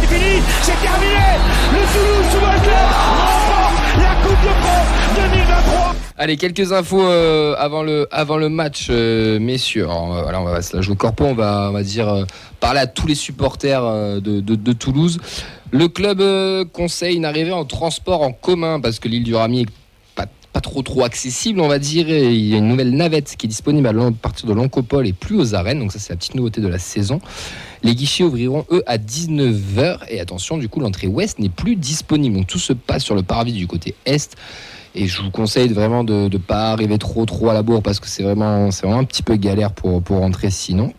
C'est fini, c'est terminé Le Toulouse Football Club remporte la Coupe de France 2023 Allez, quelques infos euh, avant, le, avant le match, euh, messieurs. Alors, euh, voilà, on va se la jouer corpo, on va, on va dire euh, parler à tous les supporters euh, de, de- de Toulouse. Le club euh, conseille une arrivée en transport en commun parce que l'île du Ramier est trop trop accessible, on va dire. Il y a une nouvelle navette qui est disponible à partir de l'Ancopole et plus aux arènes. Donc ça, c'est la petite nouveauté de la saison. Les guichets ouvriront, eux, à 19h. Et attention, du coup, l'entrée ouest n'est plus disponible. Donc tout se passe sur le parvis du côté est. Et je vous conseille vraiment de ne pas arriver trop trop à la bourre parce que c'est vraiment, vraiment un petit peu galère pour, pour rentrer sinon.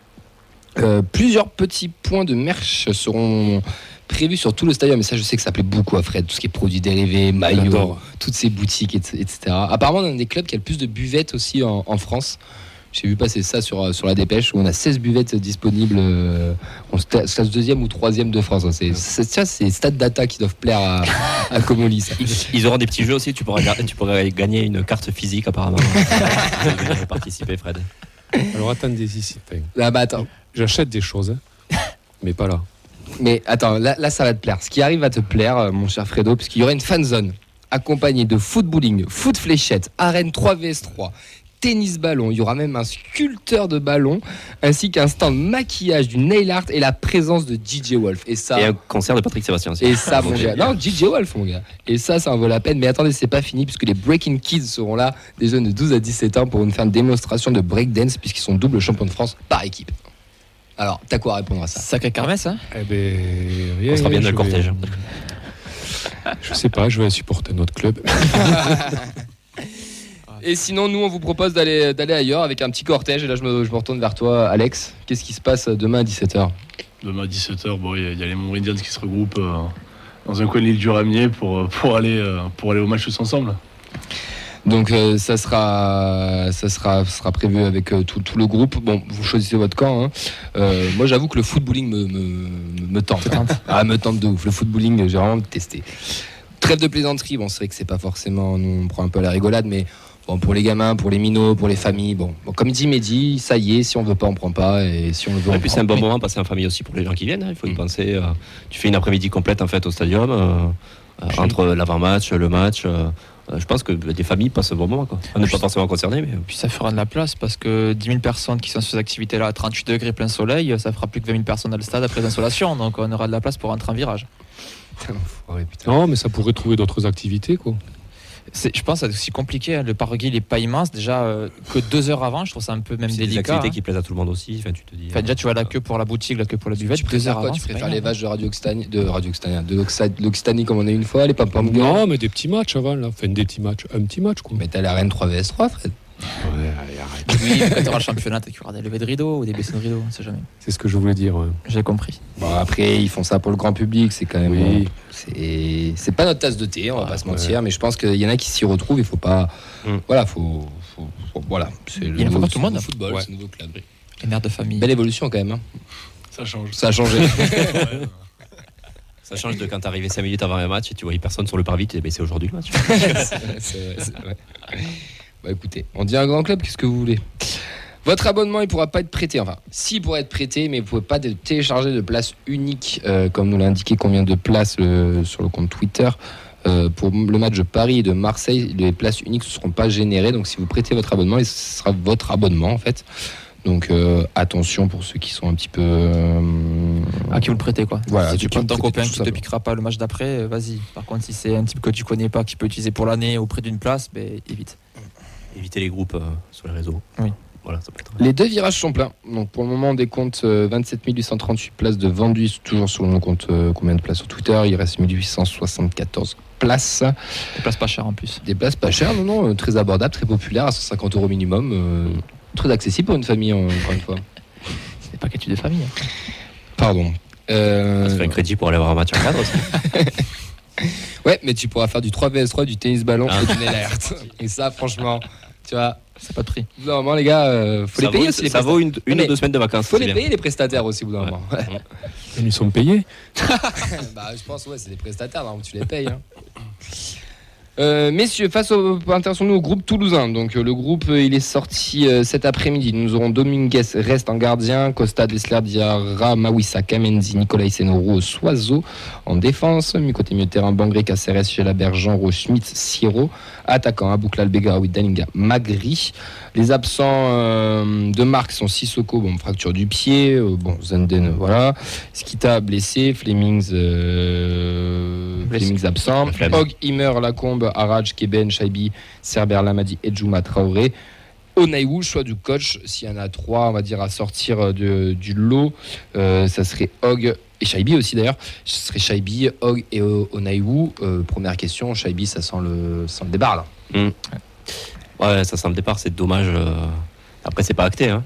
Euh, plusieurs petits points de merch seront prévus sur tout le stadium. Et ça, je sais que ça plaît beaucoup à Fred. Tout ce qui est produits dérivés, maillots, toutes ces boutiques, et- etc. Apparemment, on a un des clubs qui a le plus de buvettes aussi en, en France. J'ai vu passer ça sur, sur la dépêche où on a 16 buvettes disponibles. euh, on se cla- se classe deuxième ou troisième de France. hein. C'est c'est- ça, c'est Stade Data qui doivent plaire à, à Comoli. ça. Ils, ils auront des petits jeux aussi, tu pourras, ga- tu pourras gagner une carte physique apparemment. Participer Fred. Alors attendez ici. enfin, Ah bah attends. J'achète des choses, hein, mais pas là. Mais attends, là, là, ça va te plaire. Ce qui arrive va te plaire, euh, mon cher Fredo, puisqu'il y aura une fan zone accompagnée de footballing, foot fléchette, arène 3 vs 3, tennis ballon. Il y aura même un sculpteur de ballon, ainsi qu'un stand maquillage du nail art et la présence de DJ Wolf. Et ça. Et un concert de Patrick Sébastien aussi. Et ça, mon gars. Non, DJ Wolf, mon gars. Et ça, ça en vaut la peine. Mais attendez, c'est pas fini, puisque les Breaking Kids seront là, des jeunes de 12 à 17 ans, pour nous faire une démonstration de breakdance, puisqu'ils sont double champions de France par équipe. Alors, t'as quoi à répondre à ça Sacré kermesse, hein Eh ben, rien, On sera bien dans le vais- cortège. Je sais pas, je vais supporter notre club. Et sinon, nous, on vous propose d'aller d'aller ailleurs avec un petit cortège. Et là, je me, je me retourne vers toi, Alex. Qu'est-ce qui se passe demain à 17h Demain à 17h, bon, il y a- il y, a les Montréaliens qui se regroupent euh, dans un coin de l'île du Ramier pour, euh, pour, aller, euh, pour aller au match tous ensemble. Donc, euh, ça, sera, ça sera, sera prévu avec euh, tout, tout le groupe. Bon, vous choisissez votre camp. hein. Euh, moi, j'avoue que le footballing me, me, me tente. ah, me tente de ouf. Le footballing, j'ai vraiment testé. Trêve de plaisanterie. Bon, c'est vrai que c'est pas forcément. Nous, on prend un peu à la rigolade, mais. Bon, pour les gamins, pour les minots, pour les familles, bon, Bon, comme dit Mehdi, ça y est, si on veut pas, on prend pas, et si on le veut, on Et puis c'est un bon Mais- moment passer en famille aussi pour les gens qui viennent. hein, Il faut y Mm. penser. euh, tu fais une après-midi complète en fait au stadium euh, euh, entre l'avant-match, le match. Euh, euh, je pense que des familles passent un bon moment. Quoi. On n'est pas forcément concernés, mais Puis ça fera de la place parce que 10 000 personnes qui sont sur ces activités-là à 38 degrés plein soleil, ça fera plus que 20 000 personnes dans le stade après l'insolation. Donc on aura de la place pour rentrer en virage. Non, mais ça pourrait trouver d'autres activités, quoi. C'est- Je pense que c'est aussi compliqué. hein. Le parguil n'est pas immense. Déjà, euh, que deux heures avant, je trouve ça un peu même c'est des délicat. activités hein. qui plaisent à tout le monde aussi. Enfin, tu te dis. Enfin, déjà, tu vois la queue pour la boutique, la queue pour la buvette. Tu deux préfères heures quoi avant. Tu préfères les vaches de Radio Occitanie, de Radio Occitanie, de l'Occitanie comme on a une fois, les pam pam Non, mais des petits matchs avant, là. Enfin, des petits matchs. Un petit match, quoi. Mais t'as la reine 3 vs 3, Fred. Ouais, allez, arrête. Oui, quand tu auras le championnat, tu auras des levées de rideaux ou des baissées de rideaux, on sait jamais. C'est ce que je voulais dire. ouais. J'ai compris. Bon, après, ils font ça pour le grand public, c'est quand même. Oui. bon, c'est c'est pas notre tasse de thé, on va Ah, pas se ouais. mentir, mais je pense qu'il y en a qui s'y retrouvent, il faut pas. Mm. Voilà, faut. faut- faut- voilà, c'est le Il y en a nouveau- pas tout le monde. football, Ouais. c'est le nouveau club. Les mères de famille. Belle évolution quand même, hein. Ça change. ça a changé. Ça change de quand t'es arrivé 5 minutes avant un match et tu voyais personne sur le parvis. Tu dis, mais c'est aujourd'hui le match. C'est vrai, c'est vrai. Bah écoutez, on dit un grand club, qu'est-ce que vous voulez? Votre abonnement, il pourra pas être prêté. Enfin, si, il pourra être prêté, mais vous pouvez pas télécharger de place unique, euh, comme nous l'a indiqué combien de places euh, sur le compte Twitter. Euh, pour le match de Paris et de Marseille, les places uniques ne seront pas générées. Donc, si vous prêtez votre abonnement, ce sera votre abonnement en fait. Donc, euh, attention pour ceux qui sont un petit peu. euh, À qui vous le prêtez quoi Voilà, Si tu prends ton copain qui te simplement. piquera pas le match d'après, vas-y. Par contre, si c'est un type que tu connais pas qui peut utiliser pour l'année auprès d'une place, ben, évite. Éviter les groupes euh, sur les réseaux. Oui. Voilà, ça peut être. Les deux virages sont pleins. Donc pour le moment, on décompte euh, 27 838 places de vendues, toujours sur le compte euh, combien de places sur Twitter? Il reste 1874 places. Des places pas chères en plus. Des places pas chères, non, non, euh, très abordables, très populaires, à 150 euros minimum. euh, très accessible pour une famille, euh, encore une fois. C'est pas qu'être de famille. hein. Pardon. Euh, Ça fait un crédit pour aller voir un match en cadre aussi. ouais, mais tu pourras faire du 3 vs 3, du tennis ballon Ah. et du. Et ça, franchement, tu vois, C'est pas de prix. au bout d'un moment, les gars, euh, faut ça les payer vaut, aussi. les ça vaut une, une ou deux semaines de vacances. Faut les bien. payer les prestataires aussi au bout d'un Ouais. moment. Ouais. Ils sont payés. bah, je pense, ouais, c'est des prestataires, donc tu les payes. hein. Euh, messieurs, face au, intéressons-nous au groupe toulousain. Donc euh, le groupe, euh, il est sorti euh, cet après-midi. Nous aurons Dominguez reste en gardien, Costa, Dessler, Diarra, Mawissa, Kamenzi, Nicolas Senoro, Soiseau en défense. Mi côté milieu de terrain, Bangré, Caceres, Chelabert, Jean Schmitz, Siro. Attaquant, Aboukla, Albegaoui, Dalinga, Magri. Les absents euh, de marque sont Sissoko, bon, fracture du pied. bon, Zenden, voilà. Skita, blessé. Flemings. Flemings absent. Hog, Immer, Lacombe, Araj, Keben, Shaibi, Cerber, Lamadi et Juma Traoré. Onaïou, choix du coach. S'il y en a trois, on va dire, à sortir euh, de- du lot, euh, ça serait Hog et Shaibi aussi d'ailleurs. Ce serait Shaibi, Hog et O- Onaïou. Euh, première question, Shaibi, ça sent le, sent le départ là. Ouais, ça sent le départ, c'est dommage. euh. Après, c'est pas acté. Hein.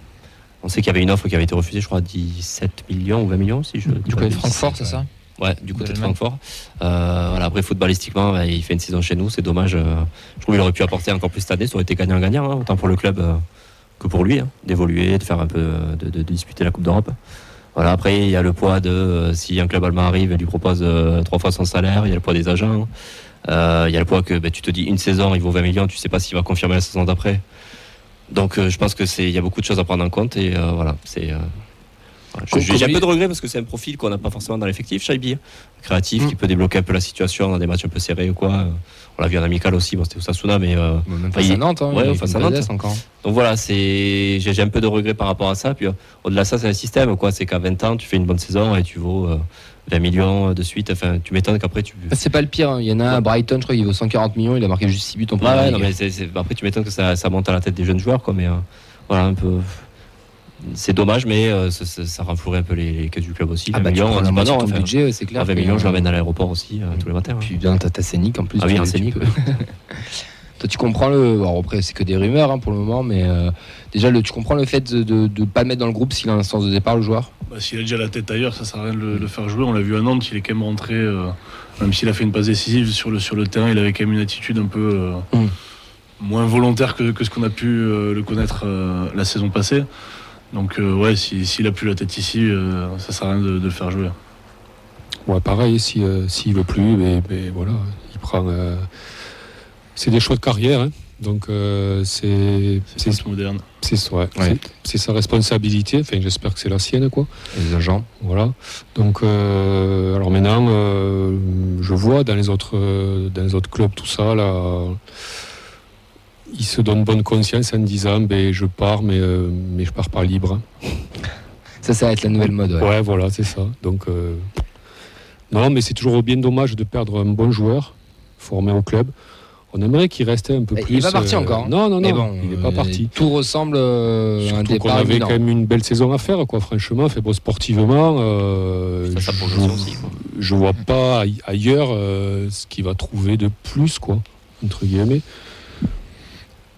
On sait qu'il y avait une offre qui avait été refusée, je crois, à 17 millions ou 20 millions, si je dis Du côté. Francfort, c'est ça? Ouais, du côté de L'Allemagne. Francfort. Euh, voilà, après, footballistiquement, bah, il fait une saison chez nous, c'est dommage. euh, je trouve qu'il aurait pu apporter encore plus cette année, ça aurait été gagnant-gagnant, hein, autant pour le club euh, que pour lui, hein, d'évoluer, de faire un peu, de, de- de disputer la Coupe d'Europe. Voilà, après, il y a le poids de si un club allemand arrive et lui propose trois fois son salaire, il y a le poids des agents. Euh, il y a le poids que bah, tu te dis une saison, il vaut 20 millions, tu sais pas s'il va confirmer la saison d'après. Donc euh, je pense que c'est il y a beaucoup de choses à prendre en compte et euh, voilà, c'est euh, je- j'ai un peu il- de regret parce que c'est un profil qu'on n'a pas forcément dans l'effectif, Shaibi, créatif, Mm. qui peut débloquer un peu la situation dans des matchs un peu serrés ou quoi. Euh, On l'a vu en amical aussi, bon, c'était Osasuna, mais euh, Même face face à Nantes, hein, ouais, il face à Nantes. encore. donc voilà, j'ai un peu de regret par rapport à ça. Puis euh, au-delà de ça, c'est un système quoi. C'est qu'à 20 ans, tu fais une bonne saison et tu vaux euh, 20 millions de suite. Enfin, tu m'étonnes qu'après tu. C'est pas le pire, hein. il y en a un à Brighton, je crois qu'il vaut 140 millions, il a marqué juste 6 buts en Ouais, mais après tu m'étonnes que ça, ça monte à la tête des jeunes joueurs quoi. Mais euh, voilà un peu. C'est dommage, mais euh, ça, ça, ça renflouerait un peu les, les caisses du club aussi. Ah 20 bah, tu millions, prends on dit moitié non, enfin, budget, c'est clair. 20 que- millions, je l'emmène à l'aéroport aussi euh, tous les matins. hein. Puis bien, t'as ta scénique en plus. Ah oui, tu- un peux- Toi, tu comprends le. Alors après, c'est que des rumeurs hein, pour le moment, mais euh, déjà, le, tu comprends le fait de ne pas le mettre dans le groupe s'il a un sens de départ, le joueur? Bah, s'il a déjà la tête ailleurs, ça sert à rien de le, le faire jouer. On l'a vu à Nantes, il est quand même rentré, euh, même s'il a fait une passe décisive sur le, sur le terrain, il avait quand même une attitude un peu euh, Mm. moins volontaire que, que ce qu'on a pu euh, le connaître euh, la saison passée. Donc euh, ouais, si- s'il a plus la tête ici, euh, ça sert à rien de, de le faire jouer. Ouais, pareil, si, euh, s'il veut plus, mais, mais voilà, il prend. euh, c'est des choix de carrière, hein. donc euh, c'est C'est moderne. c'est ouais, Ouais. sa responsabilité. Enfin, j'espère que c'est la sienne, quoi. Les agents. Voilà. Donc, euh, alors maintenant, euh, je vois dans les autres, euh, dans les autres clubs tout ça là, ils se donnent bonne conscience en disant, ben je pars, mais euh, mais je pars pas libre. Ça, ça va être la nouvelle mode. Ouais, Ouais. voilà, c'est ça. Donc, euh, non, mais c'est toujours bien dommage de perdre un bon joueur formé au club. On aimerait qu'il restait un peu Et il plus. va partir encore, hein. Non, non, non, bon, il n'est pas euh, parti. Tout ressemble euh, à un Surtout qu'on départ avait imminent. quand même une belle saison à faire, quoi. Franchement, fait bon sportivement. euh, Ça, ça je, aussi, quoi. je vois pas aille- ailleurs euh, ce qu'il va trouver de plus, quoi, entre guillemets.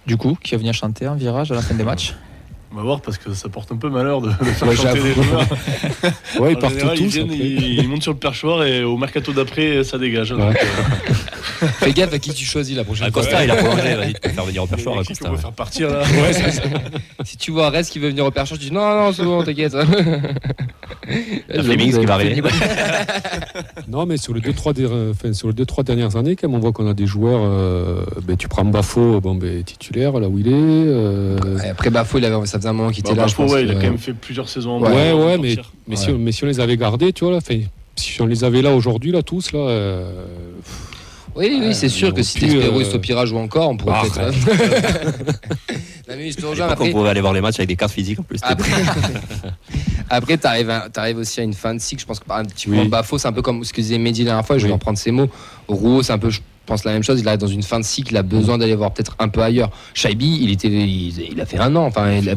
Du coup, qui va venir chanter un virage à la fin des matchs On va voir parce que ça porte un peu malheur de, de faire Ouais, chanter des joueurs. Ouais, ils En partent général, ils, tous. viennent, ils, ils montent sur le perchoir et au mercato d'après, ça dégage. Ouais. Donc, euh, Fais gaffe à qui tu choisis la prochaine Ah, fois. Costa, il a prolongé, vas-y, tu peux faire venir au perchoir, l'équipe, Costa. faire partir là. Ouais, c'est ça. Si tu vois Rest qui veut venir au perchage, tu dis non, non, c'est bon, t'inquiète. Flemings qui va arriver. Non, mais sur les deux trois, der- enfin, sur les deux, trois dernières années, quand même, on voit qu'on a des joueurs. euh, ben, tu prends Bafo, bon, ben, titulaire, là où il est. euh, Après Bafo, il avait, ça faisait un moment qu'il Bah, était là. je Bafo, pense ouais, il a quand même fait plusieurs saisons en Ouais, bas ouais, mais, mais, Ouais. Si, on, mais si on les avait gardés, tu vois, là, si on les avait là aujourd'hui, là, tous, là. Oui, oui, c'est sûr que si Despero euh, et Stopira jouent encore, on pourrait peut-être. non, mais je l'époque, on Après, pouvait aller voir les matchs avec des cartes physiques en plus. après, après t'arrives, à- t'arrives aussi à une fin de cycle. Je pense que par exemple, tu Oui. Bafo, c'est un peu comme ce que disait Mehdi la dernière fois, je vais Oui. reprendre ses mots. Rouault, c'est un peu, je pense, la même chose. Il arrive dans une fin de cycle, il a besoin d'aller voir peut-être un peu ailleurs. Shaibi, il, était, il, il a fait un an. Enfin, il a.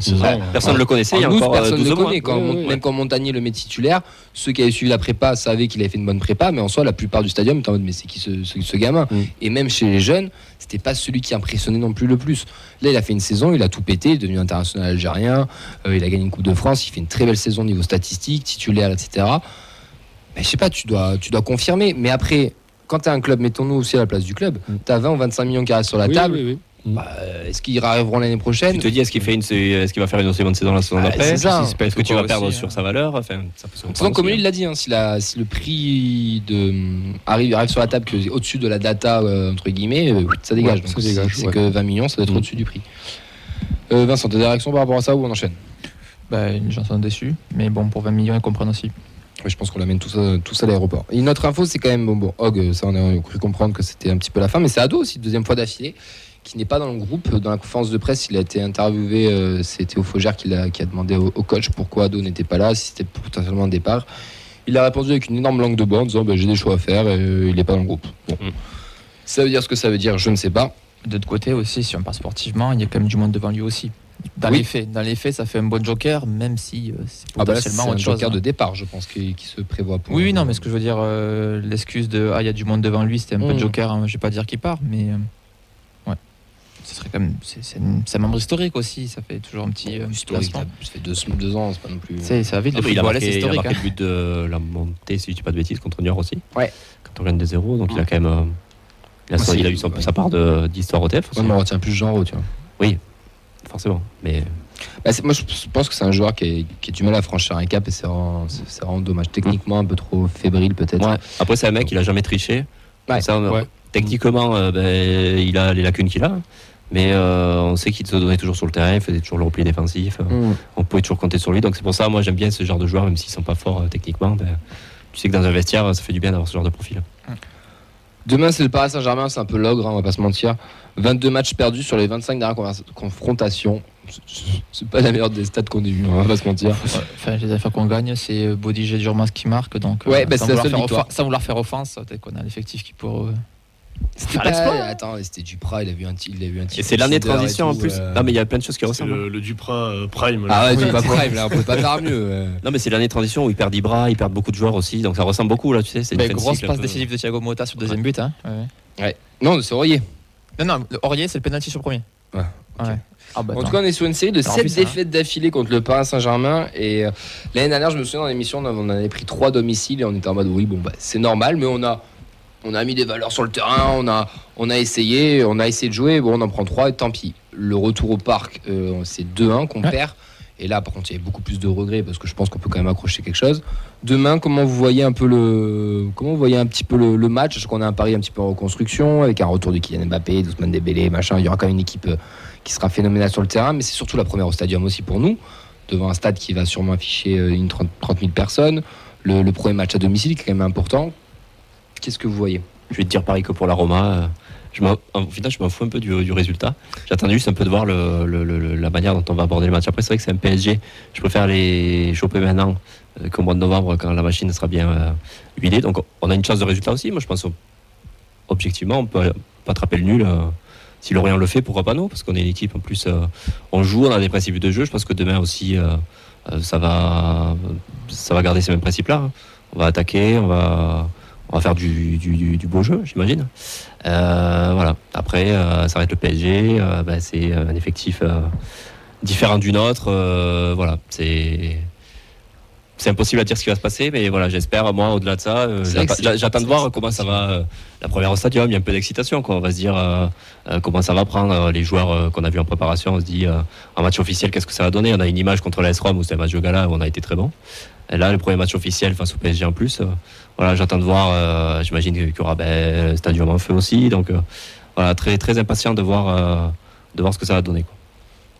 Personne ne le connaissait il y a encore euh, personne ne 12 le connaît. Quand. Même quand Montagnier le met titulaire, ceux qui avaient suivi la prépa savaient qu'il avait fait une bonne prépa, mais en soi, la plupart du stadium étaient en mode mais c'est qui ce, ce- ce gamin? Mm. Et même chez les jeunes, c'était pas celui qui impressionnait non plus le plus. Là, il a fait une saison, il a tout pété, il est devenu international algérien, euh, il a gagné une Coupe de France, il fait une très belle saison au niveau statistique, titulaire, etc. Mais je sais pas, tu dois, tu dois confirmer. Mais après, quand tu as un club, mettons-nous aussi à la place du club, Mm. tu as 20 ou 25 millions qui restent sur la oui, table. oui, oui. Bah, est-ce qu'ils arriveront l'année prochaine Tu te dis, est-ce qu'il fait une, est-ce qu'il va faire une seconde saison la saison Ah, d'après c'est ça. Si- Est-ce que tu vas Aussi, perdre hein. sur sa valeur Enfin, ça peut se comprendre Sinon, comme lui, il l'a dit, hein, si, la- si le prix de, arrive, arrive sur la table que au-dessus de la data, euh, entre guillemets, euh, ça dégage. Ouais, Donc, ça si dégage, c'est ouais. que 20 millions, ça doit être Mm. au-dessus du prix. Euh, Vincent, t'as des réactions par rapport à ça ou on enchaîne? Bah, les gens sont déçus, mais bon, pour 20 millions, ils comprennent aussi. Ouais, Je pense qu'on l'amène tous, à- tous à l'aéroport. Et une autre info, c'est quand même, bon, bon, Hog, euh, ça on a cru comprendre que c'était un petit peu la fin, mais c'est Ado aussi, deuxième fois d'affilée, qui n'est pas dans le groupe. Dans la conférence de presse, il a été interviewé, euh, c'était au Faugère qui a, qui a demandé au, au coach pourquoi Ado n'était pas là, si c'était potentiellement un départ. Il a répondu avec une énorme langue de bois en disant bah, j'ai des choix à faire et euh, il n'est pas dans le groupe. Bon. Mm. Ça veut dire ce que ça veut dire, je ne sais pas. De l'autre côté aussi, si on part sportivement, il y a quand même du monde devant lui aussi. Dans Oui. les faits, dans les faits, ça fait un bon joker, même si euh, c'est Ah bah là, c'est potentiellement un chose. joker hein. de départ, je pense, qui, qui se prévoit pour. Oui, oui, non, mais ce que je veux dire, euh, l'excuse de ah, il y a du monde devant lui, c'était un peu Mm. de joker, hein, je vais pas dire qu'il part, mais euh, ouais. Ce serait quand même. C'est c'est une- c'est un membre historique aussi, ça fait toujours un petit. euh, Historique, ça fait deux, deux ans, c'est pas non plus. C'est- Ça va vite, Ah, le mais il, a marqué, il historique. marqué hein. le but de la montée, si je dis pas de bêtises, contre Niort aussi. Ouais. Quand on gagne des zéros, donc il a quand même. euh, il, a, Ah, il eu son- ouais. sa part de- d'histoire au TF. Moi, je me retiens plus genre, tu vois. Forcément. Mais Bah, moi, je pense que c'est un joueur qui, est- qui a du mal à franchir un cap et c'est vraiment, dommage. Techniquement, un peu trop fébrile, peut-être. ouais. après, c'est un mec, il a jamais triché. Ouais. Ça, on- Ouais. Techniquement, euh, ben, il a les lacunes qu'il a. Mais euh, on sait qu'il se donnait toujours sur le terrain, il faisait toujours le repli défensif. euh, Mm. on pouvait toujours compter sur lui. Donc c'est pour ça, moi j'aime bien ce genre de joueurs, même s'ils sont pas forts euh, techniquement. ben, tu sais que dans un vestiaire, ça fait du bien d'avoir ce genre de profil. Demain, c'est le Paris Saint-Germain, c'est un peu l'ogre, hein, on va pas se mentir. 22 matchs perdus sur les 25 dernières confrontations. C'est- pas la meilleure des stats qu'on ait eu, on va pas se mentir. Ouais, Enfin, les affaires qu'on gagne, c'est euh, Bodiger Durmas qui marque. Donc, euh, Ouais, bah, sans, vouloir faire victoire. offen- sans vouloir faire offense, peut-être qu'on a l'effectif qui pour. C'était Faire pas-. Attends, c'était Duprat, il a vu un. Il a vu un Et c'est l'année de transition en plus. euh. Non mais il y a plein de choses qui ressemblent. le, le Duprat euh, Prime. là. Ah ouais, Oui. Duprat Prime, là, on peut pas faire mieux. euh. Non mais c'est l'année de transition où ils perdent Ibra, ils perdent beaucoup de joueurs aussi, donc ça ressemble beaucoup là, tu sais. C'est une de grosse passe décisive de Thiago Motta sur le deuxième but. Hein. Ouais. Non, c'est Aurier. Non, non, le Aurier, c'est le penalty sur le premier. Ouais, Ouais. Ah, bah, En tout cas, on est sur une série de Alors, 7 en plus, ça, hein. défaites d'affilée contre le Paris Saint-Germain. Et euh, l'année dernière, je me souviens dans l'émission, on en avait pris 3 domiciles et on était en mode oui, bon, bah, c'est normal, mais on a, on a mis des valeurs sur le terrain, on a, on a essayé, on a essayé de jouer, bon, on en prend 3 et tant pis. Le retour au parc, euh, c'est 2-1 qu'on Ouais. perd. Et là, par contre, il y a beaucoup plus de regrets parce que je pense qu'on peut quand même accrocher quelque chose. Demain, comment vous voyez un peu le, comment vous voyez un petit peu le, match? Je qu'on a un pari un petit peu en reconstruction avec un retour de Kylian Mbappé, d'Ousmane Dembélé, machin. Il y aura quand même une équipe euh, qui sera phénoménale sur le terrain, mais c'est surtout la première au stadium aussi pour nous, devant un stade qui va sûrement afficher euh, une 30, 30 000 personnes. Le, premier match à domicile qui est quand même important. Qu'est-ce que vous voyez? Je vais te dire pareil que pour la Roma. Je au final, je m'en fous un peu du, résultat. J'attends juste un peu de voir la manière dont on va aborder le match. Après, c'est vrai que c'est un PSG. Je préfère les choper maintenant euh, qu'au mois de novembre quand la machine sera bien euh, huilée. Donc, on a une chance de résultat aussi. Moi, je pense objectivement, on peut, peut attraper le nul. euh, si Lorient le fait, pourquoi pas nous Parce qu'on est une équipe en plus. euh, on joue, on a des principes de jeu. Je pense que demain aussi, ça, va, ça va garder ces mêmes principes-là. hein. On va attaquer, on va, faire du beau jeu, j'imagine. Euh, voilà. Après, euh, ça va être le PSG. euh, bah, c'est un effectif différent du nôtre. voilà. C'est. C'est impossible à dire ce qui va se passer, mais voilà, j'espère, moi, au-delà de ça, euh, j'attends de voir comment ça va. euh, la première au stadium, il y a un peu d'excitation, quoi. On va se dire euh, comment ça va prendre. les joueurs qu'on a vus en préparation, on se dit en match officiel, qu'est-ce que ça va donner? On a une image contre l'AS Rome où c'était un match de gala où on a été très bon. Et là, le premier match officiel face au PSG en plus, voilà, j'attends de voir. euh, J'imagine qu'il y aura ben, le stadium en feu aussi, donc euh, voilà, très très impatient de voir euh, de voir ce que ça va donner. Quoi.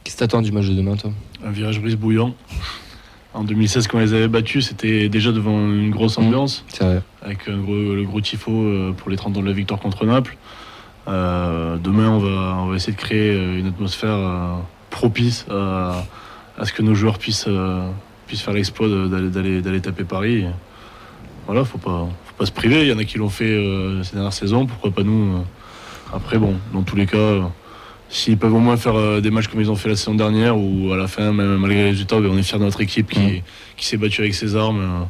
Qu'est-ce que t'attends du match de demain, toi? Un virage brise bouillant. En 2016, quand on les avait battus, c'était déjà devant une grosse ambiance, C'est vrai. avec un gros- le gros tifo pour les 30 ans de la victoire contre Naples. Euh, demain, on va, on va essayer de créer une atmosphère euh, propice à, à ce que nos joueurs puissent, euh, puissent faire l'exploit d'aller d'aller taper Paris. Voilà, faut pas, faut pas se priver. Il y en a qui l'ont fait euh, ces dernières saisons, pourquoi pas nous euh? Après, bon, dans tous les cas, euh, s'ils peuvent au moins faire des matchs comme ils ont fait la saison dernière, ou à la fin, même malgré les résultats, ben, on est fiers de notre équipe qui, qui s'est battue avec ses armes.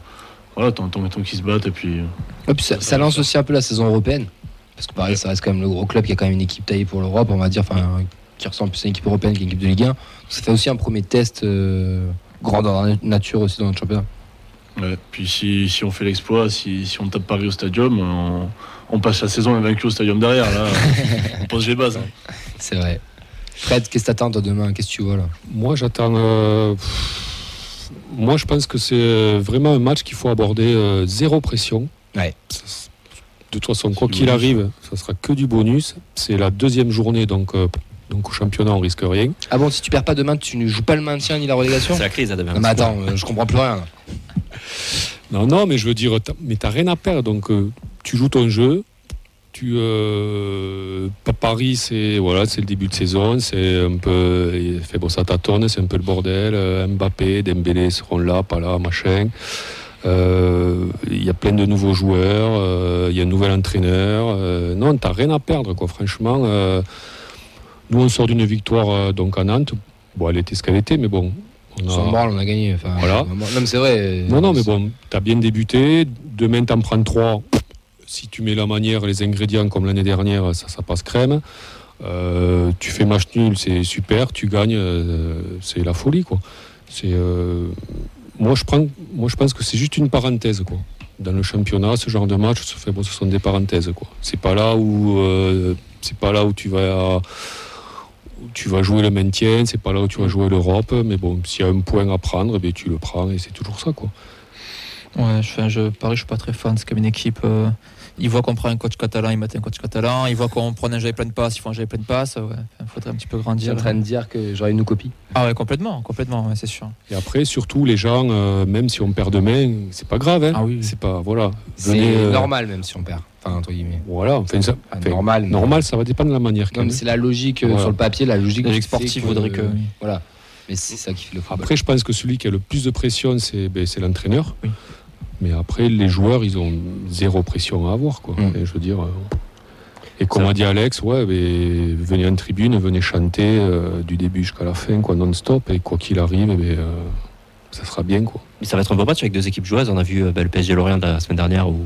voilà, tant, tant, tant qu'ils se battent, et puis. Et puis ça, ça lance aussi un peu la saison européenne. Parce que pareil, Ouais. ça reste quand même le gros club qui a quand même une équipe taillée pour l'Europe, on va dire, enfin, qui ressemble plus à une équipe européenne qu'à une équipe de Ligue 1. Ça fait aussi un premier test euh, grandeur nature aussi dans notre championnat. Ouais. Puis si, si on fait l'exploit, si, si on tape Paris au stadium, on, on passe la saison invaincu au stadium derrière. Là, on pose les bases. hein. C'est vrai. Fred, qu'est-ce que t'attends toi demain? Qu'est-ce que tu vois là? Moi, j'attends. euh, moi, je pense que c'est euh, vraiment un match qu'il faut aborder euh, zéro pression. Ouais. De toute façon, quoi qu'il arrive, ça sera que du bonus. C'est la deuxième journée, donc, euh, donc au championnat, on risque rien. Ah bon, si tu perds pas demain, tu ne joues pas le maintien ni la relégation? C'est la crise à demain. Non mais attends, euh, je comprends plus rien. là. Non, non, mais je veux dire, mais t'as rien à perdre. Donc, euh, tu joues ton jeu. Tu, euh, Paris, c'est voilà, c'est le début de saison. C'est un peu, fait bon, ça c'est un peu le bordel. Euh, Mbappé, Dembélé seront là, pas là, machin. Il y a plein de nouveaux joueurs. Il y a un nouvel entraîneur. non, t'as rien à perdre, quoi. Franchement, nous on sort d'une victoire donc à Nantes. Bon, elle était ce qu'elle était, mais bon. On on a gagné. Enfin, Voilà. Non mais c'est vrai. non, non, mais bon, tu as bien débuté. Demain, tu en prends trois. Si tu mets la manière, les ingrédients comme l'année dernière, ça, ça passe crème. Euh, tu fais match nul, c'est super. Tu gagnes, euh, c'est la folie, quoi. C'est, euh, moi, je prends, moi, je pense que c'est juste une parenthèse, quoi. Dans le championnat, ce genre de match, ça fait, bon, ce sont des parenthèses, quoi. C'est pas là où, euh, c'est pas là où tu vas, où tu vas jouer le maintien. C'est pas là où tu vas jouer l'Europe. Mais bon, s'il y a un point à prendre, ben, tu le prends et c'est toujours ça, quoi. Ouais, je, je, Paris, je suis pas très fan. C'est comme une équipe. euh, ils voient qu'on prend un coach catalan, ils mettent un coach catalan. Ils voient qu'on prend un jeu plein de passes, ils font un jeu plein de passes. Ouais. Il faudrait un petit peu Tu es grandir. en train de dire que j'aurais une copie. Ah ouais, complètement, complètement, ouais, c'est sûr. Et après, surtout, les gens, euh, même si on perd demain, c'est pas grave. Hein. Ah oui. C'est pas, voilà. C'est euh, normal même si on perd. Enfin, entre guillemets. Voilà, enfin, ça- enfin, normal. mais- normal, ça va dépendre de la manière. Non, mais c'est la logique euh, Voilà. sur le papier, la logique, La logique sportive que- voudrait que. oui. Voilà. Mais c'est ça qui fait le football. Après, je pense que celui qui a le plus de pression, c'est ben, l'entraîneur. Oui. Mais après, les joueurs, ils ont zéro pression à avoir. Quoi. Mm. Et je veux dire. euh, Et comme a dit Alex, ouais, venez en tribune, venez chanter euh, du début jusqu'à la fin, quoi, non-stop. Et quoi qu'il arrive, eh ben, euh, ça sera bien. Quoi. Mais ça va être un beau match avec deux équipes joueuses. On a vu ben, le PSG Lorient de la semaine dernière où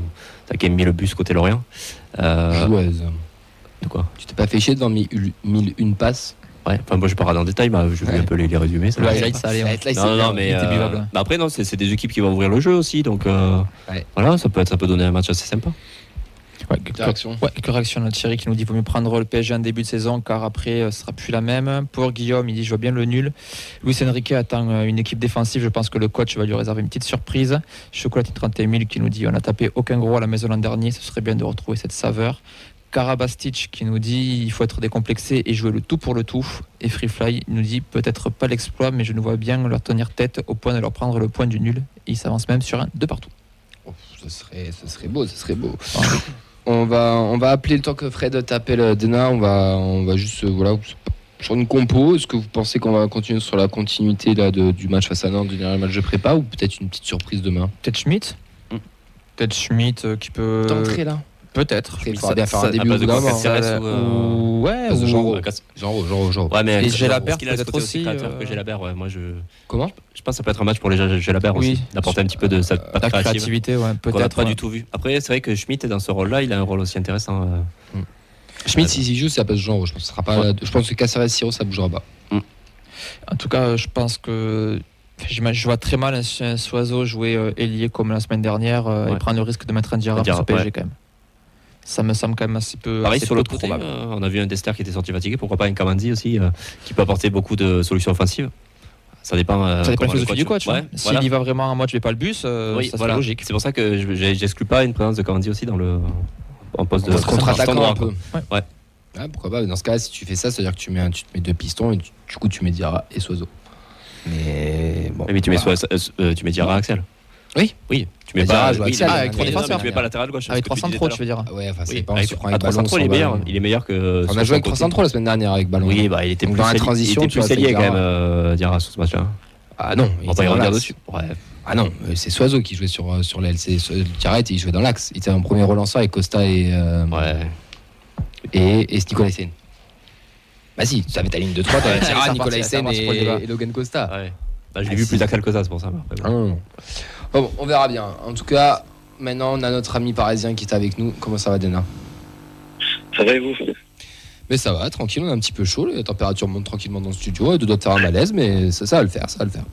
t'as quand même mis le bus côté Lorient. Euh, Joueuse. de quoi? Tu t'es pas fait chier devant mille, mille une passes Ouais, enfin, moi je pas dans le détail, mais j'ai vu Ouais. un peu les, les résumés. ça Le va. highlight, ça allait. Non, non, mais euh, bah après, non, c'est des équipes qui vont ouvrir le jeu aussi, donc euh, Ouais. voilà, ça peut, être, ça peut donner un match assez sympa. Ouais, quelques, ouais, quelques réactions de Thierry qui nous dit qu'il vaut mieux prendre le PSG en début de saison car après euh, ce sera plus la même. Pour Guillaume, il dit je vois bien le nul. Luis Enrique attend une équipe défensive. Je pense que le coach va lui réserver une petite surprise. Chocolatine 31 000 qui nous dit on a tapé aucun gros à la maison l'an dernier. Ce serait bien de retrouver cette saveur. Karabastich qui nous dit il faut être décomplexé et jouer le tout pour le tout. Et Freefly nous dit peut-être pas l'exploit, mais je nous vois bien leur tenir tête au point de leur prendre le point du nul. Et il s'avance même sur un de partout. Oh, ce serait, ce serait beau, ce serait beau. on va, on va appeler le temps que Fred t'appelle euh, Dena. On va, on va juste, euh, voilà, sur une compo. Est-ce que vous pensez qu'on va continuer sur la continuité là de- du match face à Nantes, du dernier match de prépa, ou peut-être une petite surprise demain? Peut-être Schmidt Mm. Peut-être Schmidt euh, qui peut. D'entrée là. Peut-être. Il faudra ça- bien faire ça- un début de Euh, ou, euh, ouais, ou- euh, Casse- Genre, genre, genre. Ouais, mais Gelabert, peut-être aussi, euh, que Gelabert, ouais, moi je, Comment je pense que ça peut être un match pour les Gel- Gelabert Oui. aussi, d'apporter un petit peu de sa Euh, La créativité, ouais, qu'on n'a peut-être. pas du tout vu. Après, c'est vrai que Schmitt est dans ce rôle-là, il a un rôle aussi intéressant. euh. Schmidt, si s'il joue, c'est à base de Jean Rau. Je pense sera pas. Je pense que Caceres Siro, ça bougera pas. En tout cas, je pense que. Je vois très mal un, un Soiseau jouer euh, ailier comme la semaine dernière euh, et prendre le risque de mettre un Diarra Un sur PSG ouais. quand même. Ça me semble quand même assez peu. Pareil assez sur l'autre côté, probable. euh, on a vu un Dester qui était sorti fatigué, pourquoi pas un Kamandi aussi, euh, qui peut apporter beaucoup de solutions offensives. Ça dépend. euh, Ça dépend de la philosophie du coach. Ouais, hein. S'il voilà. y va vraiment en mode je vais pas le bus, euh, Oui, ça voilà. logique. C'est pour ça que j'exclus pas une présence de Kamandi aussi dans le en poste de En contre-attaquant standard, un peu. Ouais. Ouais. Ah, pourquoi pas Dans ce cas, si tu fais ça, c'est-à-dire que tu mets, un- tu te mets deux pistons et tu- du coup tu mets Diarra et Soiseau. Mais bon. Mais tu mets, euh, tu mets Diarra Axel. Oui. Oui. Tu mets pas. joue oui, il est- Ah, avec défenseurs. Tu mets pas latéral gauche. Avec ce que tu 300 disais trop, tout à tu veux dire. Ah ouais, enfin, Oui, dépend avec, à 300 ballon. il est meilleur. Il est meilleur que. On a joué avec son côté. 303 la semaine dernière avec ballon. Oui, bah, il était plus dans la transition, il tu plus allié c'est quand même, Diarra. euh, Diarra sur ce match-là. Ah non, On va pas revenir dessus. Ouais. Ah non, euh, c'est Soiseau qui jouait sur, euh, sur l'aile. C'est Diarra, il jouait dans l'axe. Il était en premier relanceur avec Costa et, euh, Ouais. et, et Nicolaisen. Bah si, tu avais ta ligne de 3, tu avais Ouais, Diarra, ça Nicolaisen part, ça part pour le et, et Logan Costa. Ouais. Bah, je l'ai Ah, vu si. plus axial que ça, c'est pour ça. après. Ah non, non. Bon, bon, on verra bien. En tout cas, maintenant, on a notre ami parisien qui est avec nous. Comment ça va, Dena Ça va et vous? Mais ça va, tranquille, on est un petit peu chaud. La température monte tranquillement dans le studio. Elle doit faire un malaise, mais ça, ça va le faire, ça va le faire.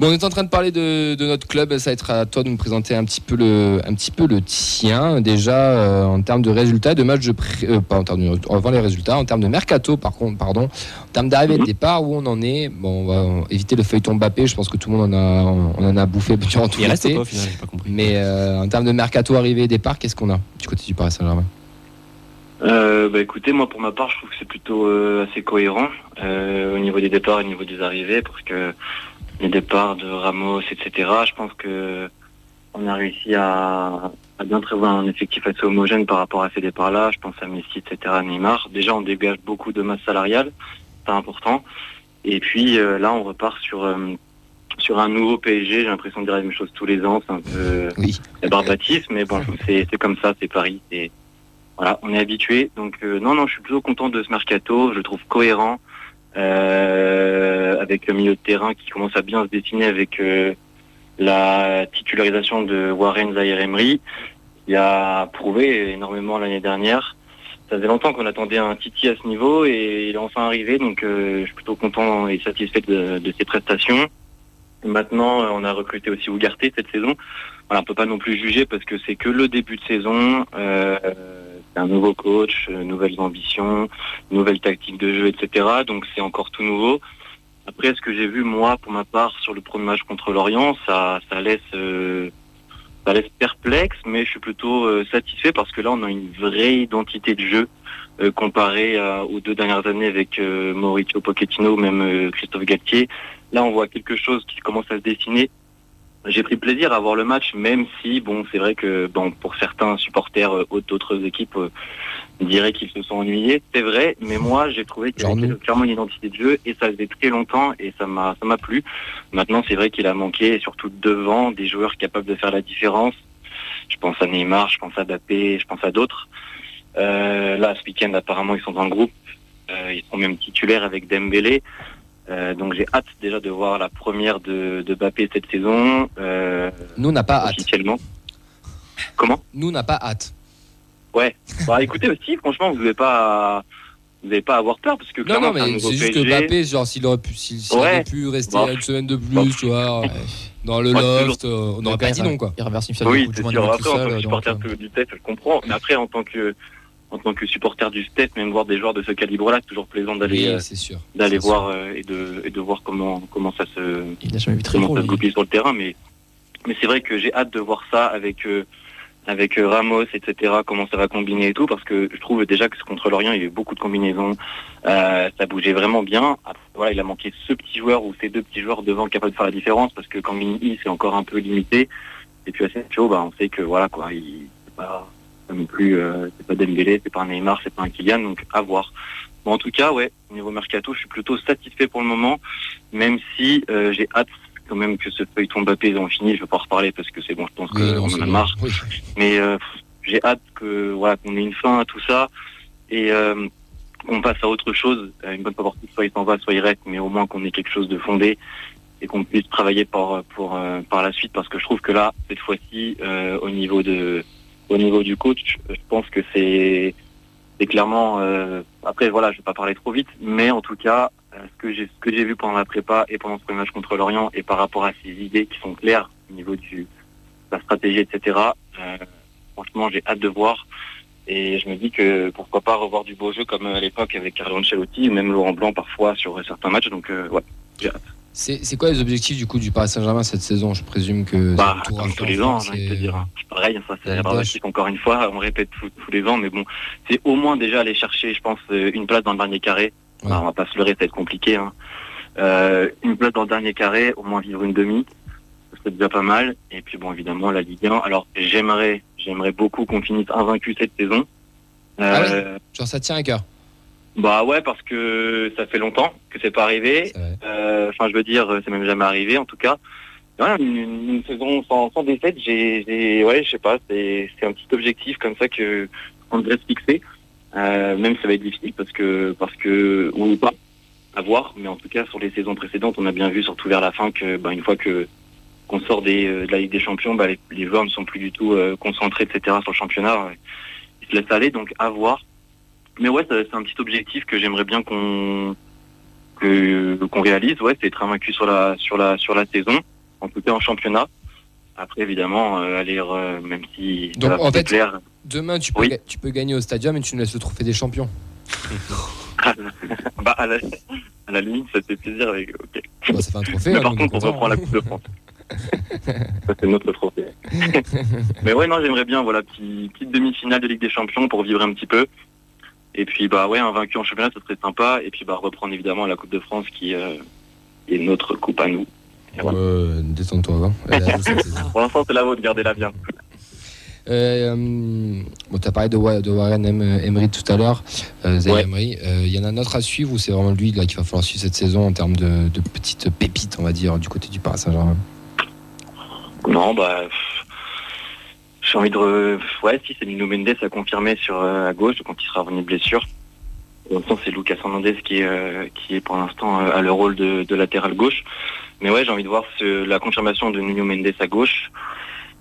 Bon, on est en train de parler de, de notre club. Ça va être à toi de nous présenter un petit peu le, un petit peu le tien. Déjà, euh, en termes de résultats, de matchs de pré- euh, pas en termes de, avant les résultats, en termes de mercato, par contre, pardon, en termes d'arrivée et de départ, où on en est. Bon, on va éviter le feuilleton Mbappé. Je pense que tout le monde en a, on en a bouffé durant tout Il reste l'été. quoi au final J'ai pas compris. Mais euh, en termes de mercato, arrivée et départ, qu'est-ce qu'on a du côté du Paris Saint-Germain? Euh, bah écoutez, moi pour ma part, je trouve que c'est plutôt euh, assez cohérent euh, au niveau des départs et au niveau des arrivées, parce que les départs de Ramos, etc. Je pense que on a réussi à, à bien prévoir un effectif assez homogène par rapport à ces départs-là. Je pense à Messi, etc. Neymar. Déjà, on dégage beaucoup de masse salariale, c'est important. Et puis euh, là, on repart sur euh, sur un nouveau PSG. J'ai l'impression de dire la même chose tous les ans. C'est un peu Oui. barbatif, mais bon, c'est comme ça, c'est Paris. Et voilà, on est habitué. Donc euh, non, non, je suis plutôt content de ce mercato. Je le trouve cohérent avec le milieu de terrain qui commence à bien se dessiner avec euh, la titularisation de Warren Zaire Emery, qui a prouvé énormément l'année dernière. Ça faisait longtemps qu'on attendait un Titi à ce niveau et il est enfin arrivé, donc euh, je suis plutôt content et satisfait de, ses prestations. Maintenant, euh, on a recruté aussi Ougarté cette saison. Voilà, on peut pas non plus juger parce que c'est que le début de saison. Euh, un nouveau coach, euh, nouvelles ambitions, nouvelles tactiques de jeu, etc. Donc c'est encore tout nouveau. Après, ce que j'ai vu moi, pour ma part, sur le premier match contre l'Orient, ça, ça laisse, euh, ça laisse perplexe, mais je suis plutôt euh, satisfait parce que là, on a une vraie identité de jeu euh, comparée à- aux deux dernières années avec euh, Mauricio Pochettino, ou même euh, Christophe Galtier. Là, on voit quelque chose qui commence à se dessiner. J'ai pris plaisir à voir le match, même si, bon, c'est vrai que, bon, pour certains supporters euh, d'autres équipes, euh, diraient qu'ils se sont ennuyés. C'est vrai, mais moi, j'ai trouvé qu'il Genre avait clairement une identité de jeu et ça faisait très longtemps et ça m'a, ça m'a plu. Maintenant, c'est vrai qu'il a manqué, surtout devant, des joueurs capables de faire la différence. Je pense à Neymar, je pense à Mbappé, je pense à d'autres. Euh, là, ce week-end, apparemment, ils sont dans le groupe. Euh, ils sont même titulaires avec Dembélé. Euh, donc j'ai hâte déjà de voir la première de, de Mbappé cette saison, euh, Nous, on n'a pas hâte. officiellement. Comment Nous, on n'a pas hâte. Ouais. Bah écoutez aussi, franchement, vous n'avez pas, vous n'avez pas à avoir peur parce que Non, clairement, non, mais c'est juste que. Mbappé, genre, s'il aurait pu, s'il Ouais. avait pu rester Bon. une semaine de plus, Bon. tu vois, dans le Moi, loft, euh, on n'aurait pas dit non, quoi. Il reverse une finale Oui, de Monde sûr. Après, en tant seul, que donc, supporter du test, je comprends. Mais après, en tant que, en tant que supporter du test, même voir des joueurs de ce calibre-là, c'est toujours plaisant d'aller, Oui, euh, d'aller voir euh, et de, et de voir comment, comment ça se, Il n'a jamais vu très comment gros. ça se lui. goupille sur le terrain. Mais, mais c'est vrai que j'ai hâte de voir ça avec, euh, avec Ramos, etc. Comment ça va combiner et tout, parce que je trouve déjà que contre l'Orient, il y a eu beaucoup de combinaisons. Euh, ça bougeait vraiment bien. Après, voilà, il a manqué ce petit joueur ou ces deux petits joueurs devant capables de faire la différence, parce que quand Mini c'est encore un peu limité. Et puis Asensio, bah, on sait que voilà quoi, il c'est pas, non plus, euh, c'est pas Dembélé, c'est pas un Neymar, c'est pas un Kylian, donc à voir. Bon, en tout cas, ouais, au niveau mercato, je suis plutôt satisfait pour le moment, même si euh, j'ai hâte quand même que ce feuilleton Mbappé en fini. Je vais pas en reparler parce que c'est bon, je pense Oui, qu'on en a marre. Oui. Mais euh, j'ai hâte que voilà qu'on ait une fin à tout ça et qu'on passe à autre chose. Une bonne partie, soit il s'en va, soit il reste, mais au moins qu'on ait quelque chose de fondé et qu'on puisse travailler par pour par la suite parce que je trouve que là cette fois-ci euh, au niveau de au niveau du coach, je pense que c'est clairement euh, après voilà, je vais pas parler trop vite, mais en tout cas euh, ce que j'ai vu pendant la prépa et pendant ce premier match contre l'Orient et par rapport à ces idées qui sont claires au niveau du la stratégie, etc. euh, franchement, j'ai hâte de voir. Et je me dis que pourquoi pas revoir du beau jeu comme à l'époque avec Carlo Ancelotti ou même Laurent Blanc parfois sur certains matchs. Donc ouais, j'ai hâte. C'est c'est quoi les objectifs du coup du Paris Saint-Germain cette saison? Je présume que Bah, c'est comme tous les ans, France j'ai envie de te et- dire. hein. C'est pareil, ça c'est relatif encore une fois, on répète tous, tous les ans, mais bon, c'est au moins déjà aller chercher, je pense, euh, une place dans le dernier carré. Ouais. Bah, on va pas se leurrer, ça va être compliqué. Hein. Euh, une place dans le dernier carré, au moins vivre une demi, ce serait déjà pas mal. Et puis bon, évidemment, la Ligue 1. Alors j'aimerais, j'aimerais beaucoup qu'on finisse invaincu cette saison. Ah Euh, Genre ça tient à cœur. Bah ouais, parce que ça fait longtemps que c'est pas arrivé. Euh, Enfin, je veux dire, c'est même jamais arrivé, en tout cas. Ouais, une, une saison sans, sans défaite, j'ai, j'ai- ouais, je sais pas, c'est, c'est un petit objectif comme ça que qu'on devrait se fixer. Euh, même si ça va être difficile parce que, parce que, ou pas, à voir. Mais en tout cas, sur les saisons précédentes, on a bien vu, surtout vers la fin, que, bah, une fois que qu'on sort des, euh, de la Ligue des Champions, bah, les, les joueurs ne sont plus du tout euh, concentrés, etc. sur le championnat. Ils se laissent aller, donc à voir. Mais ouais, c'est un petit objectif que j'aimerais bien qu'on que qu'on réalise. Ouais, c'est être invaincu sur la sur la sur la saison. en tout cas en championnat. Après, évidemment, euh, aller, euh, même si Donc, ça va en fait- plaire, Demain, tu peux, Oui. tu peux gagner au stadium et tu nous laisses le trophée des champions. bah, à, la, à la limite, ça te fait plaisir. Avec. Bah, ça fait un trophée. Mais hein, par contre, on reprend hein. la Coupe de France. ça, c'est notre trophée. Mais ouais, non, j'aimerais bien, voilà, petit- petite demi-finale de Ligue des Champions pour vivre un petit peu. Et puis, bah ouais, un vaincu en championnat, ça serait sympa. Et puis, bah, reprendre évidemment la Coupe de France qui euh, est notre coupe à nous. Voilà. Euh, Détends-toi. hein. Pour l'instant, c'est la vôtre, gardez-la bien. Euh, bon, tu as parlé de, Wa- de Warren Em- Emery tout à l'heure, euh, Ouais. Emery. Il y en a un autre à suivre ou c'est vraiment lui là, qu'il va falloir suivre cette saison en termes de, de petites pépites, on va dire, du côté du Paris Saint-Germain? Non, bah. J'ai envie de. re- Ouais, si, c'est Nuno Mendes à confirmer sur euh, à gauche quand il sera revenu de blessure. Même temps, c'est Lucas Hernandez qui euh, qui est pour l'instant euh, à le rôle de, de latéral gauche. Mais ouais, j'ai envie de voir ce- la confirmation de Nuno Mendes à gauche.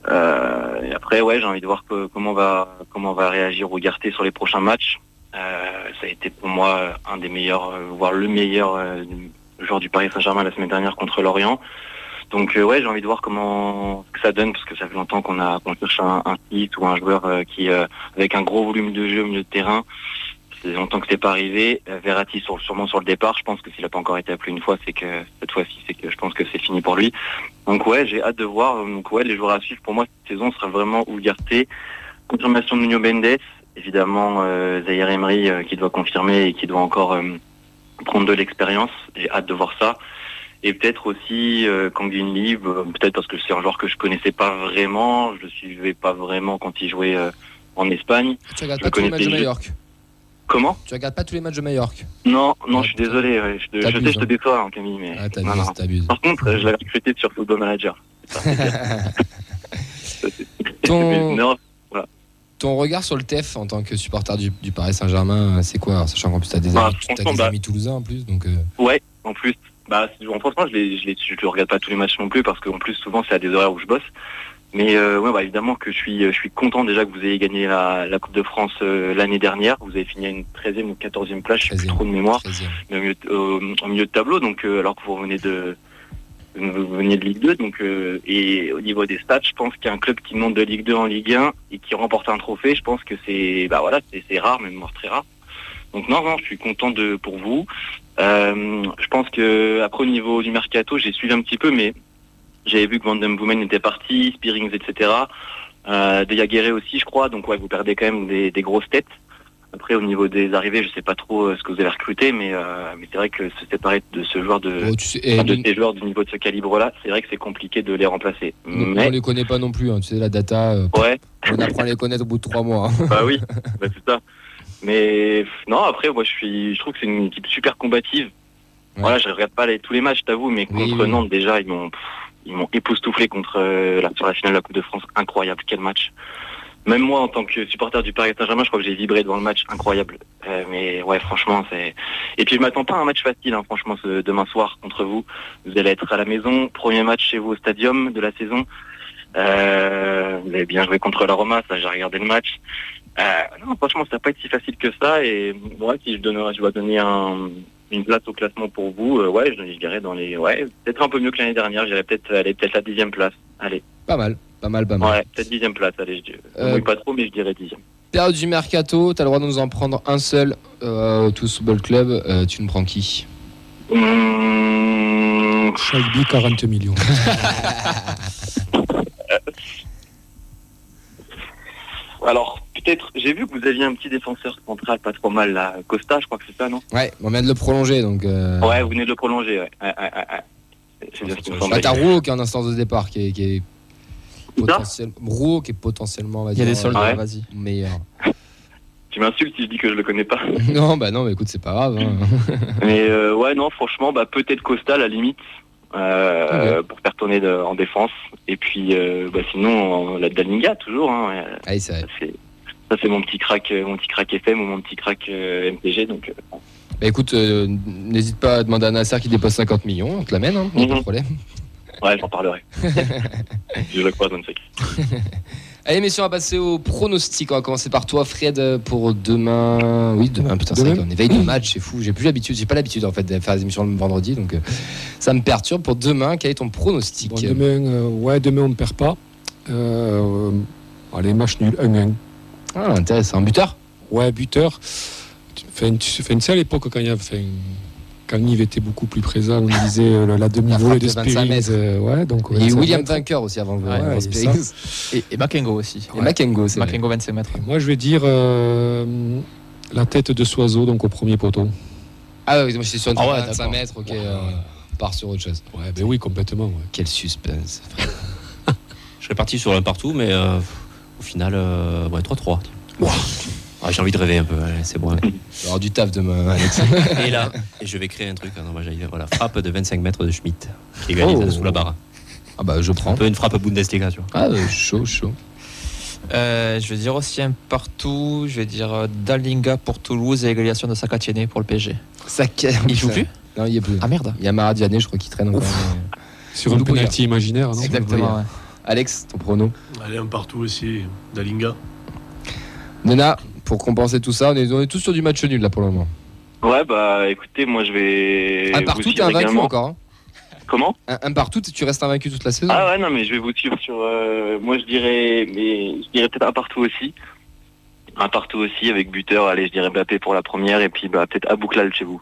Euh, et après, ouais, j'ai envie de voir que- comment va comment va réagir Ugarte sur les prochains matchs. Euh, ça a été pour moi un des meilleurs, euh, voire le meilleur euh, joueur du Paris Saint-Germain la semaine dernière contre l'Orient. Donc euh, ouais, j'ai envie de voir comment que ça donne parce que ça fait longtemps qu'on a qu'on cherche un, un site ou un joueur euh, qui euh, avec un gros volume de jeu au milieu de terrain. Fait longtemps que c'est pas arrivé. Euh, Verratti sur, sûrement sur le départ. Je pense que s'il a pas encore été appelé une fois, c'est que cette fois-ci, c'est que je pense que c'est fini pour lui. Donc ouais, j'ai hâte de voir. Donc ouais, les joueurs à suivre pour moi cette saison sera vraiment Ugarte, confirmation de Nuno Mendes, évidemment euh, Zaire Emery euh, qui doit confirmer et qui doit encore prendre de l'expérience. J'ai hâte de voir ça. Et peut-être aussi euh, Kangin Lee, euh, peut-être parce que c'est un joueur que je connaissais pas vraiment, je le suivais pas vraiment quand il jouait euh, en Espagne. Tu regardes Je pas tous les matchs de Majorque Comment Tu regardes pas tous les matchs de Majorque Non, non, Ouais, je suis désolé. ouais, je, te- je sais, je te hein. déçois, hein, Camille, mais Ah, non, non. Par contre, je l'avais recruté sur Football Manager. Ton, Non, ton regard sur le TEF en tant que supporter du, du Paris Saint-Germain, c'est quoi Sachant qu'en plus, t'as des, amis, t'as franchement, des bah- amis toulousains en plus, donc. euh, Ouais, bah, franchement, je les, je les, je le regarde pas tous les matchs non plus parce qu'en plus, souvent, c'est à des horaires où je bosse. Mais euh, ouais, bah, évidemment que je suis, je suis content déjà que vous ayez gagné la, la Coupe de France euh, l'année dernière. Vous avez fini à une 13e ou 14e place, je sais plus 13e. trop de mémoire, 13e. mais au milieu, de- au- au milieu de tableau. Donc, euh, alors que vous revenez de vous veniez de Ligue 2, donc euh, et au niveau des stats, je pense qu'un club qui monte de Ligue 2 en Ligue 1 et qui remporte un trophée, je pense que c'est bah voilà, c'est rare, même voire très rare. Donc non, non, je suis content de pour vous. Euh, je pense que après au niveau du mercato, j'ai suivi un petit peu, mais j'avais vu que Van Boomen était parti, Spearings, etc. Euh, aussi, je crois. Donc ouais, vous perdez quand même des, des grosses têtes. Après, au niveau des arrivées, je sais pas trop euh, ce que vous avez recruté, mais, euh, mais c'est vrai que se séparer de ce joueur de, Oh, tu sais, et enfin, de ces joueurs du niveau de ce calibre-là, c'est vrai que c'est compliqué de les remplacer. on Mais les connaît pas non plus, hein, tu sais, la data, euh, ouais, on apprend à les connaître au bout de trois mois. hein. bah oui, bah, c'est ça. Mais non, après, moi, je suis, je trouve que c'est une équipe super combative. Ouais. Voilà, je regarde pas les- tous les matchs, t'avoue, mais contre oui. Nantes, déjà, ils m'ont, ils m'ont époustouflé contre euh, la, sur la finale de la Coupe de France. Incroyable, quel match. Même moi, en tant que supporter du Paris Saint-Germain, je crois que j'ai vibré devant le match, incroyable. Euh, mais ouais, franchement, c'est. Et puis, je m'attends pas à un match facile, hein, franchement, ce demain soir contre vous. Vous allez être à la maison, premier match chez vous au Stadium de la saison. Euh, vous avez bien joué contre la Roma, ça, j'ai regardé le match. Euh, non, franchement, ça va pas être si facile que ça. Et moi, si je donnerais, je dois donner un, une place au classement pour vous, euh, ouais, je, je dirais dans les, ouais, peut-être un peu mieux que l'année dernière. Je dirais peut-être, aller peut-être la dixième place. Allez, Pas mal, pas mal, pas mal. ouais, peut-être dixième place. Allez, je Euh, pas trop, mais je dirais dixième. Période du mercato, t'as le droit de nous en prendre un seul euh, au Tous Football Club. Euh, tu nous prends qui? Mmh, Chalby, 40 millions. alors, peut-être, j'ai vu que vous aviez un petit défenseur central pas trop mal là, Costa, je crois que c'est ça, non? Ouais, on vient de le prolonger, donc. Euh... Ouais, vous venez de le prolonger, ouais. ouais, ouais, ouais, ouais. C'est bien ce qui me semblait. t'as Rouault qui est en instance de départ, qui est, qui est Ça? potentiel... Rouault qui est potentiellement, on va Il y a des soldes, Ouais. vas-y. meilleur. Tu m'insultes si je dis que je le connais pas. non, bah non, mais écoute, c'est pas grave. hein. Mais euh, ouais, non, franchement, bah, peut-être Costa à la limite euh, pour faire tourner de- en défense. Et puis, euh, bah, sinon, la Dalinga toujours. Hein, c'est ça c'est mon petit crack, euh, mon petit crack FM ou mon petit crack euh, MTG. Donc, euh, Bah écoute, euh, n'hésite pas à demander à Nasser qui dépose 50 millions, on te l'amène, hein, y a pas de Mhm. problème. ouais, j'en parlerai. je le crois dans le sec. Allez, messieurs, on va passer au pronostic. On va commencer par toi, Fred, pour demain. Oui, demain, putain, c'est vrai qu'on est veille de match, c'est fou. J'ai plus l'habitude, j'ai pas l'habitude en fait de faire des émissions le vendredi, donc euh, ça me perturbe. Pour demain, quel est ton pronostic? Bon, demain, euh, ouais, demain, on ne perd pas. Euh, allez, match nul, 1-1. Ah, intéressant. Buteur? Ouais, buteur. Enfin, tu, sais, à l'époque, quand il y avait. enfin, quand Yves était beaucoup plus présent, on disait euh, la demi-volée de de 25 Spearings. mètres. euh, ouais, donc, Et 25 William mètres. Vainqueur aussi avant le Ouais. Et, et Makengo aussi. Et Makengo, c'est. Makengo 25 mètres. Moi, je vais dire euh, la tête de Soiseau, donc au premier poteau. Ah oui, moi j'étais sur une Ah ouais, 25 d'accord. mètres, ok. Ouais. euh, on part sur autre chose. Ouais, ben oui, complètement. ouais. Quel suspense. Je serais parti sur un partout, mais euh, au final, euh, ouais, 3-3. Ah, J'ai envie de rêver un peu, allez, c'est bon. allez. Il va y avoir du taf demain, Alex. Et là, et je vais créer un truc. hein, non, j'allais- voilà, frappe de 25 mètres de Schmitt, qui égalise Oh. sous la barre. ah bah je Un prends. peu une frappe Bundesliga, tu vois. Ah, euh, chaud, chaud. Euh, je vais dire aussi un partout. Je vais dire euh, Dalinga pour Toulouse et égalisation de Sakatiene pour le PSG. Ça Il joue plus Non, il a plus. Ah merde. Il y a Maradiané, je crois, qui traîne encore. Sur un penalty imaginaire, non Exactement. ouais. Alex, ton prono Allez, un partout aussi, Dalinga. Nena, pour compenser tout ça, on est, on est tous sur du match nul là pour le moment. Ouais, bah écoutez, moi je vais. un partout, t'es invaincu également. encore. hein. Comment? Un, un partout, tu restes invaincu toute la saison. Ah ouais, non, mais je vais vous suivre sur. euh, moi je dirais. Mais je dirais peut-être un partout aussi. Un partout aussi avec buteur. Allez, je dirais Mbappé pour la première et puis bah, peut-être Abouklal chez vous.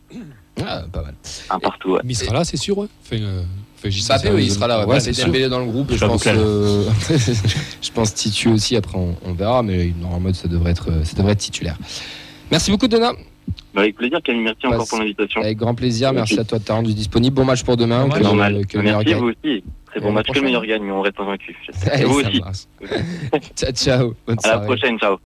Ah, pas mal. Un partout, ouais. Mais il sera là, c'est sûr. ouais. Enfin, euh, Mbappé, oui, il euh, sera là. Ouais, Ouais, c'est c'est. Dembélé dans le groupe. Je Je pense, euh, je pense Titu aussi. Après, on, on verra, mais normalement, ça devrait être, ça devrait être titulaire. Merci beaucoup, Donna. Bah, avec plaisir, Camille. Merci Bah, encore pour l'invitation. Avec grand plaisir. Merci à toi de t'avoir rendu disponible. Bon match pour demain. Bon Que, le- meilleur Merci gagne. vous aussi. Très bon match, que le meilleur gagne, mais on reste. Et Allez, vous aussi. ciao, ciao. Bonne À la prochaine, ciao.